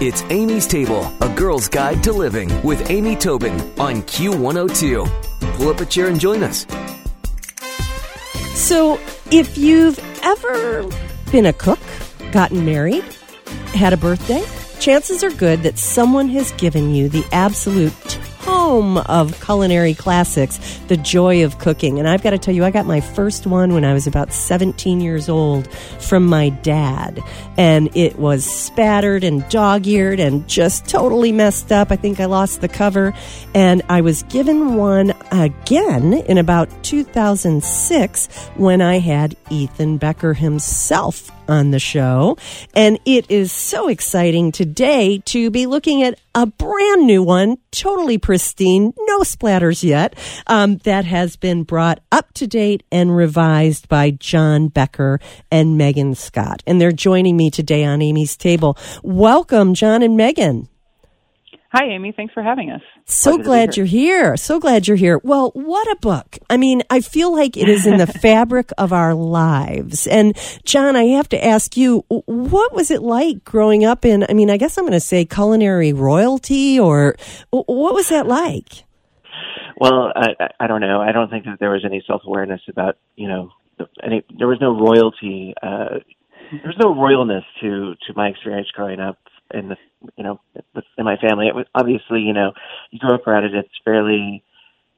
It's Amy's Table, a girl's guide to living with Amy Tobin on Q102. Pull up a chair and join us. So, if you've ever been a cook, gotten married, had a birthday, chances are good that someone has given you the absolute home of culinary classics, the joy of cooking. And I've got to tell you, I got my first one when I was about 17 years old from my dad. And it was spattered and dog eared and just totally messed up. I think I lost the cover. And I was given one again in about 2006 when I had Ethan Becker himself on the show. And it is so exciting today to be looking at a brand new one, totally pristine, no splatters yet, um, that has been brought up to date and revised by John Becker and Megan Scott. And they're joining me today on Amy's table. Welcome, John and Megan. Hi, Amy. Thanks for having us. So Pleasure glad you're here. So glad you're here. Well, what a book. I mean, I feel like it is in the fabric of our lives. And John, I have to ask you, what was it like growing up in, I mean, I guess I'm going to say culinary royalty or what was that like? Well, I, I don't know. I don't think that there was any self awareness about, you know, any, there was no royalty, uh, there was no royalness to, to my experience growing up in the you know in my family. It was obviously you know you grow up around it. It's fairly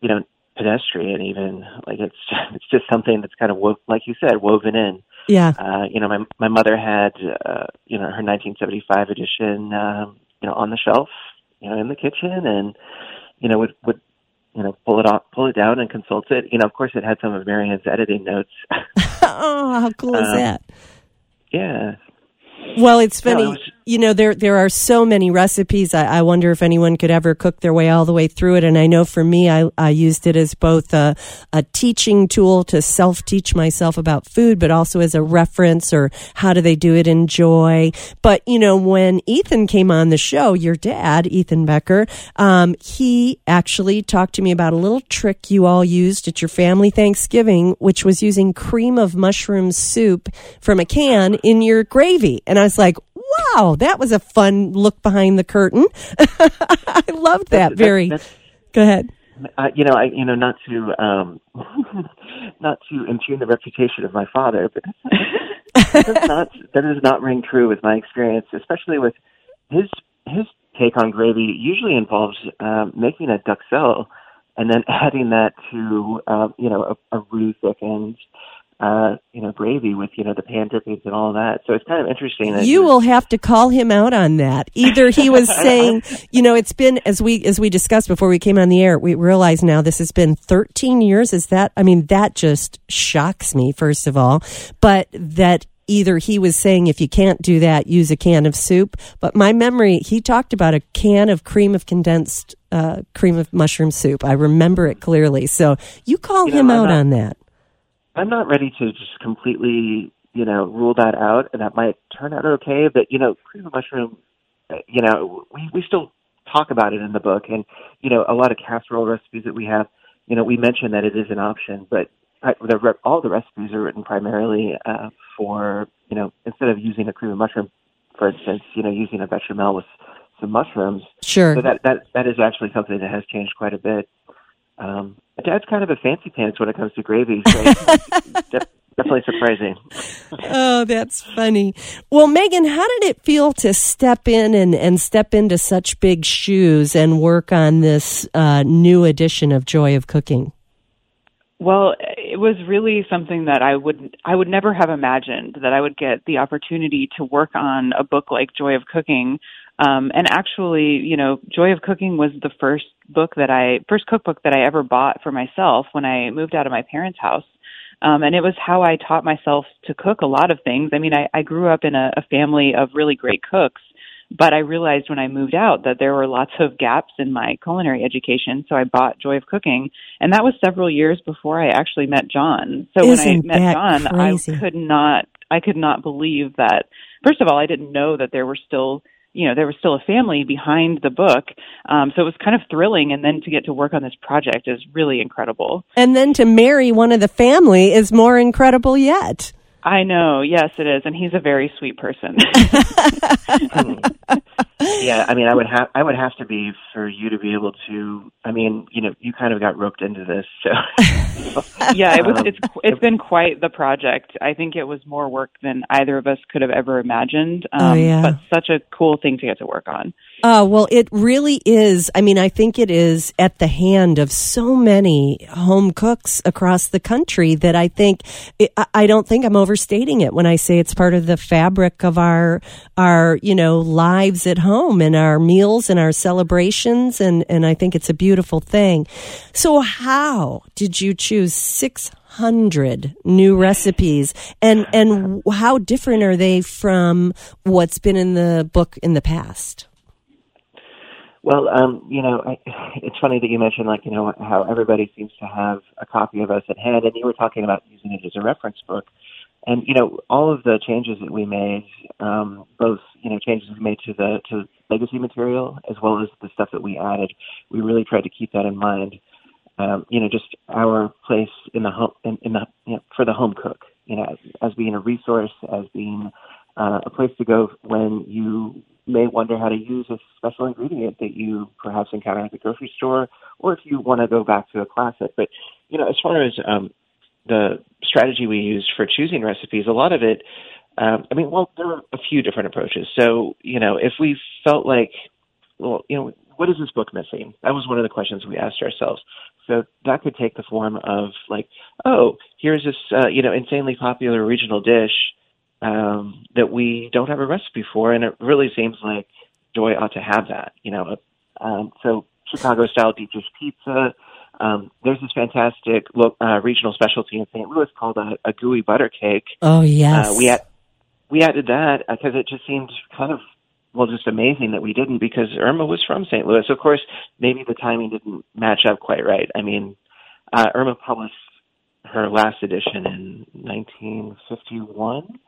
you know pedestrian even like it's it's just something that's kind of wo- like you said woven in. Yeah. Uh, you know my my mother had uh, you know her 1975 edition um, you know on the shelf you know in the kitchen and you know would would you know pull it off pull it down and consult it. You know of course it had some of Marion's editing notes. oh, how cool is um, that? Yeah. Well, it's funny. No, it was, you know, there there are so many recipes. I, I, wonder if anyone could ever cook their way all the way through it. And I know for me, I, I used it as both a, a teaching tool to self teach myself about food, but also as a reference or how do they do it in joy. But you know, when Ethan came on the show, your dad, Ethan Becker, um, he actually talked to me about a little trick you all used at your family Thanksgiving, which was using cream of mushroom soup from a can in your gravy. And I was like, wow, that was a fun look behind the curtain. I loved that. That's, very. That's, Go ahead. Uh, you know, I you know not to um, not to impugn the reputation of my father, but that does not that does not ring true with my experience, especially with his his take on gravy. Usually involves um, making a duck duxelle and then adding that to uh, you know a, a roux thickened uh, you know, gravy with, you know, the pan drippings and all that. So it's kind of interesting. That you will have to call him out on that. Either he was saying, you know, it's been, as we, as we discussed before we came on the air, we realize now this has been 13 years. Is that, I mean, that just shocks me, first of all, but that either he was saying if you can't do that, use a can of soup. But my memory, he talked about a can of cream of condensed uh, cream of mushroom soup. I remember it clearly. So you call you him know, out not, on that. I'm not ready to just completely, you know, rule that out, and that might turn out okay. But you know, cream of mushroom, uh, you know, we we still talk about it in the book, and you know, a lot of casserole recipes that we have, you know, we mention that it is an option, but I, the, all the recipes are written primarily uh, for, you know, instead of using a cream of mushroom, for instance, you know, using a bechamel with some mushrooms. Sure. So that that that is actually something that has changed quite a bit. Um, Dad's kind of a fancy pants when it comes to gravy. So definitely surprising. oh, that's funny. Well, Megan, how did it feel to step in and, and step into such big shoes and work on this uh, new edition of Joy of Cooking? Well, it was really something that I would I would never have imagined that I would get the opportunity to work on a book like Joy of Cooking um, and actually, you know, Joy of Cooking was the first book that I, first cookbook that I ever bought for myself when I moved out of my parents' house. Um, and it was how I taught myself to cook a lot of things. I mean, I, I grew up in a, a family of really great cooks, but I realized when I moved out that there were lots of gaps in my culinary education. So I bought Joy of Cooking, and that was several years before I actually met John. So Isn't when I met John, crazy? I could not, I could not believe that. First of all, I didn't know that there were still you know there was still a family behind the book. Um, so it was kind of thrilling. And then to get to work on this project is really incredible. And then to marry one of the family is more incredible yet i know yes it is and he's a very sweet person yeah, I mean, I would have I would have to be for you to be able to. I mean, you know, you kind of got roped into this, so yeah, it was. It's it's been quite the project. I think it was more work than either of us could have ever imagined. Oh, um, oh, yeah. But such a cool thing to get to work on. Uh, well, it really is. I mean, I think it is at the hand of so many home cooks across the country that I think I don't think I'm overstating it when I say it's part of the fabric of our our you know lives at home and our meals and our celebrations, and and I think it's a beautiful thing. So, how did you choose six hundred new recipes, and and how different are they from what's been in the book in the past? Well, um, you know, I, it's funny that you mentioned like you know how everybody seems to have a copy of us at hand, and you were talking about using it as a reference book. And you know, all of the changes that we made, um, both you know changes we made to the to legacy material as well as the stuff that we added, we really tried to keep that in mind. Um, you know, just our place in the home in, in the you know, for the home cook. You know, as, as being a resource, as being uh, a place to go when you may wonder how to use a special ingredient that you perhaps encounter at the grocery store, or if you want to go back to a classic. But you know, as far as um, the strategy we used for choosing recipes, a lot of it. Um, I mean, well, there are a few different approaches. So, you know, if we felt like, well, you know, what is this book missing? That was one of the questions we asked ourselves. So that could take the form of like, oh, here's this, uh, you know, insanely popular regional dish um, that we don't have a recipe for, and it really seems like Joy ought to have that. You know, um, so Chicago style deep dish pizza. Um, there's this fantastic lo- uh, regional specialty in St. Louis called a, a gooey butter cake. Oh yes, uh, we had we added that because it just seemed kind of well, just amazing that we didn't because Irma was from St. Louis. Of course, maybe the timing didn't match up quite right. I mean, uh, Irma published her last edition in 1951,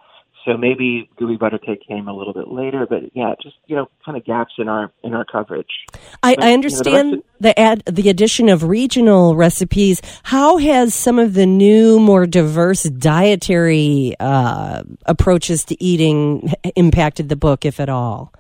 so maybe gooey butter cake came a little bit later, but yeah, just you know, kind of gaps in our in our coverage. I, but, I understand you know, the, the ad, the addition of regional recipes. How has some of the new, more diverse dietary uh, approaches to eating impacted the book, if at all?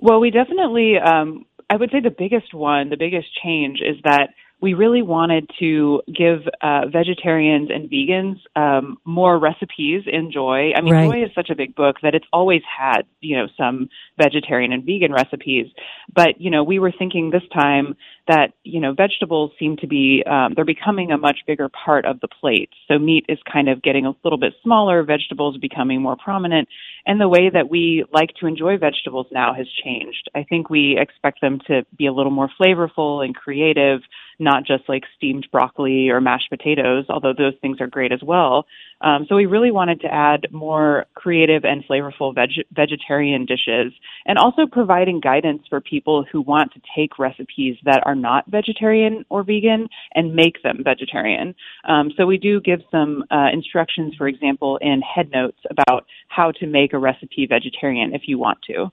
Well, we definitely. Um, I would say the biggest one, the biggest change is that we really wanted to give uh, vegetarians and vegans um, more recipes in Joy. I mean, right. Joy is such a big book that it's always had, you know, some vegetarian and vegan recipes. But, you know, we were thinking this time that, you know, vegetables seem to be, um, they're becoming a much bigger part of the plate. So meat is kind of getting a little bit smaller, vegetables becoming more prominent. And the way that we like to enjoy vegetables now has changed. I think we expect them to be a little more flavorful and creative not just like steamed broccoli or mashed potatoes, although those things are great as well. Um, so we really wanted to add more creative and flavorful veg- vegetarian dishes and also providing guidance for people who want to take recipes that are not vegetarian or vegan and make them vegetarian. Um, so we do give some uh, instructions, for example, in head notes about how to make a recipe vegetarian if you want to.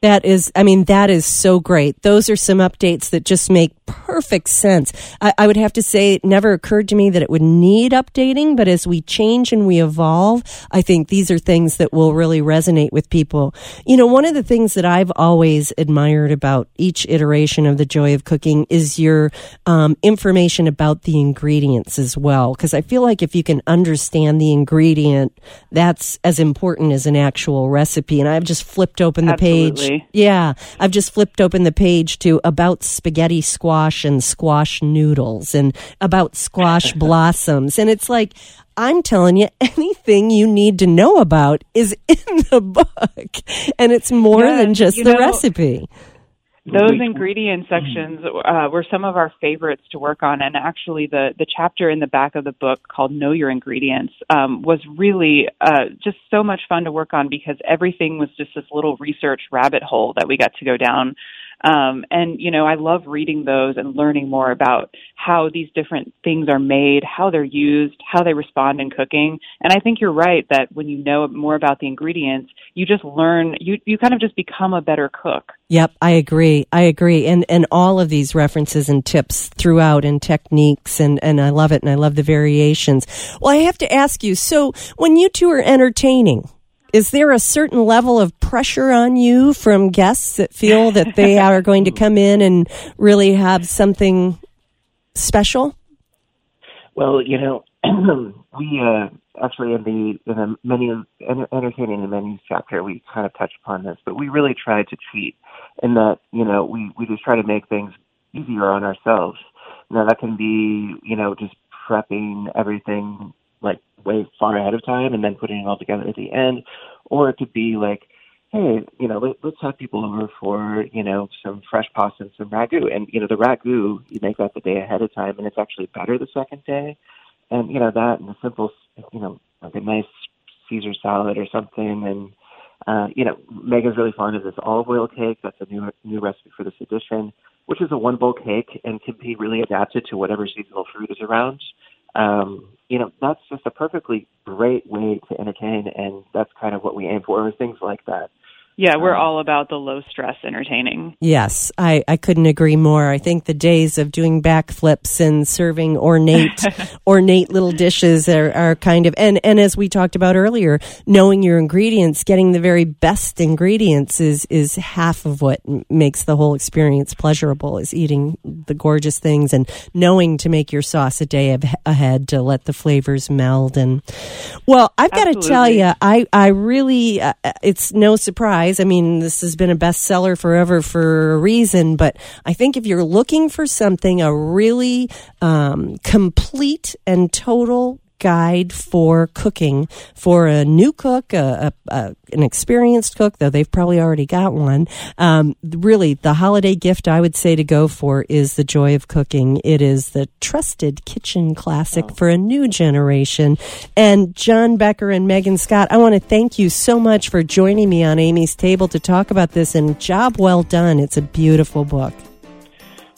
That is, I mean, that is so great. Those are some updates that just make perfect sense. I, I, would have to say it never occurred to me that it would need updating, but as we change and we evolve, I think these are things that will really resonate with people. You know, one of the things that I've always admired about each iteration of the joy of cooking is your um, information about the ingredients as well. Because I feel like if you can understand the ingredient, that's as important as an actual recipe. And I've just flipped open the Absolutely. page. Yeah, I've just flipped open the page to about spaghetti squash and squash noodles and about squash blossoms. And it's like, I'm telling you, anything you need to know about is in the book. And it's more yeah, than just the know, recipe. Those ingredient sections uh, were some of our favorites to work on, and actually, the the chapter in the back of the book called "Know Your Ingredients" um, was really uh, just so much fun to work on because everything was just this little research rabbit hole that we got to go down um, and, you know, I love reading those and learning more about how these different things are made, how they're used, how they respond in cooking. And I think you're right that when you know more about the ingredients, you just learn, you, you kind of just become a better cook. Yep, I agree. I agree. And, and all of these references and tips throughout and techniques and, and I love it and I love the variations. Well, I have to ask you, so when you two are entertaining, is there a certain level of pressure on you from guests that feel that they are going to come in and really have something special? Well, you know, we uh, actually in the in the menu entertaining the menus chapter we kind of touched upon this, but we really try to cheat in that you know we we just try to make things easier on ourselves. Now that can be you know just prepping everything like way far ahead of time and then putting it all together at the end, or it could be like, hey, you know, let, let's have people over for you know some fresh pasta and some ragu, and you know the ragu you make that the day ahead of time, and it's actually better the second day, and you know that and a simple, you know, like a nice Caesar salad or something, and uh, you know, Megan's really fond of this olive oil cake. That's a new new recipe for this edition, which is a one bowl cake and can be really adapted to whatever seasonal fruit is around. Um, you know, that's just a perfectly great way to entertain, and that's kind of what we aim for, things like that. Yeah, we're um, all about the low stress entertaining. Yes, I, I couldn't agree more. I think the days of doing backflips and serving ornate ornate little dishes are, are kind of and, and as we talked about earlier, knowing your ingredients, getting the very best ingredients is is half of what makes the whole experience pleasurable is eating the gorgeous things and knowing to make your sauce a day ahead to let the flavors meld and well, I've got to tell you, I I really uh, it's no surprise I mean, this has been a bestseller forever for a reason, but I think if you're looking for something, a really um, complete and total guide for cooking for a new cook, a, a, a, an experienced cook, though they've probably already got one. Um, really, the holiday gift I would say to go for is The Joy of Cooking. It is the trusted kitchen classic oh. for a new generation. And John Becker and Megan Scott, I want to thank you so much for joining me on Amy's table to talk about this and job well done. It's a beautiful book.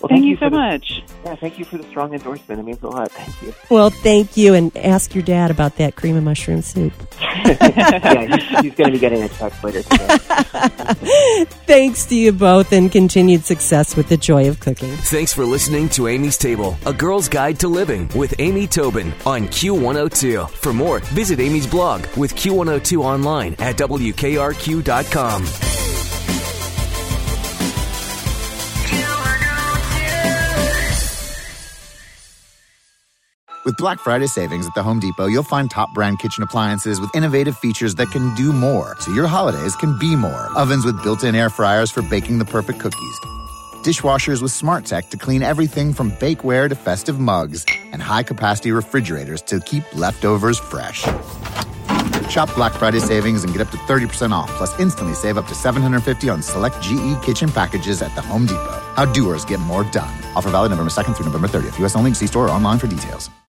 Well, thank, thank you, you so the, much. Yeah, thank you for the strong endorsement. It means a lot. Thank you. Well, thank you, and ask your dad about that cream of mushroom soup. yeah, he's, he's going to be getting a text later today. Thanks to you both, and continued success with the joy of cooking. Thanks for listening to Amy's Table, a girl's guide to living with Amy Tobin on Q102. For more, visit Amy's blog with Q102 online at WKRQ.com. With Black Friday savings at the Home Depot, you'll find top brand kitchen appliances with innovative features that can do more, so your holidays can be more. Ovens with built in air fryers for baking the perfect cookies. Dishwashers with smart tech to clean everything from bakeware to festive mugs. And high capacity refrigerators to keep leftovers fresh. Shop Black Friday savings and get up to 30% off, plus instantly save up to 750 on select GE kitchen packages at the Home Depot. How doers get more done. Offer valid November 2nd through November 30th. U.S. only. See store or online for details.